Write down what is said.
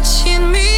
touching me.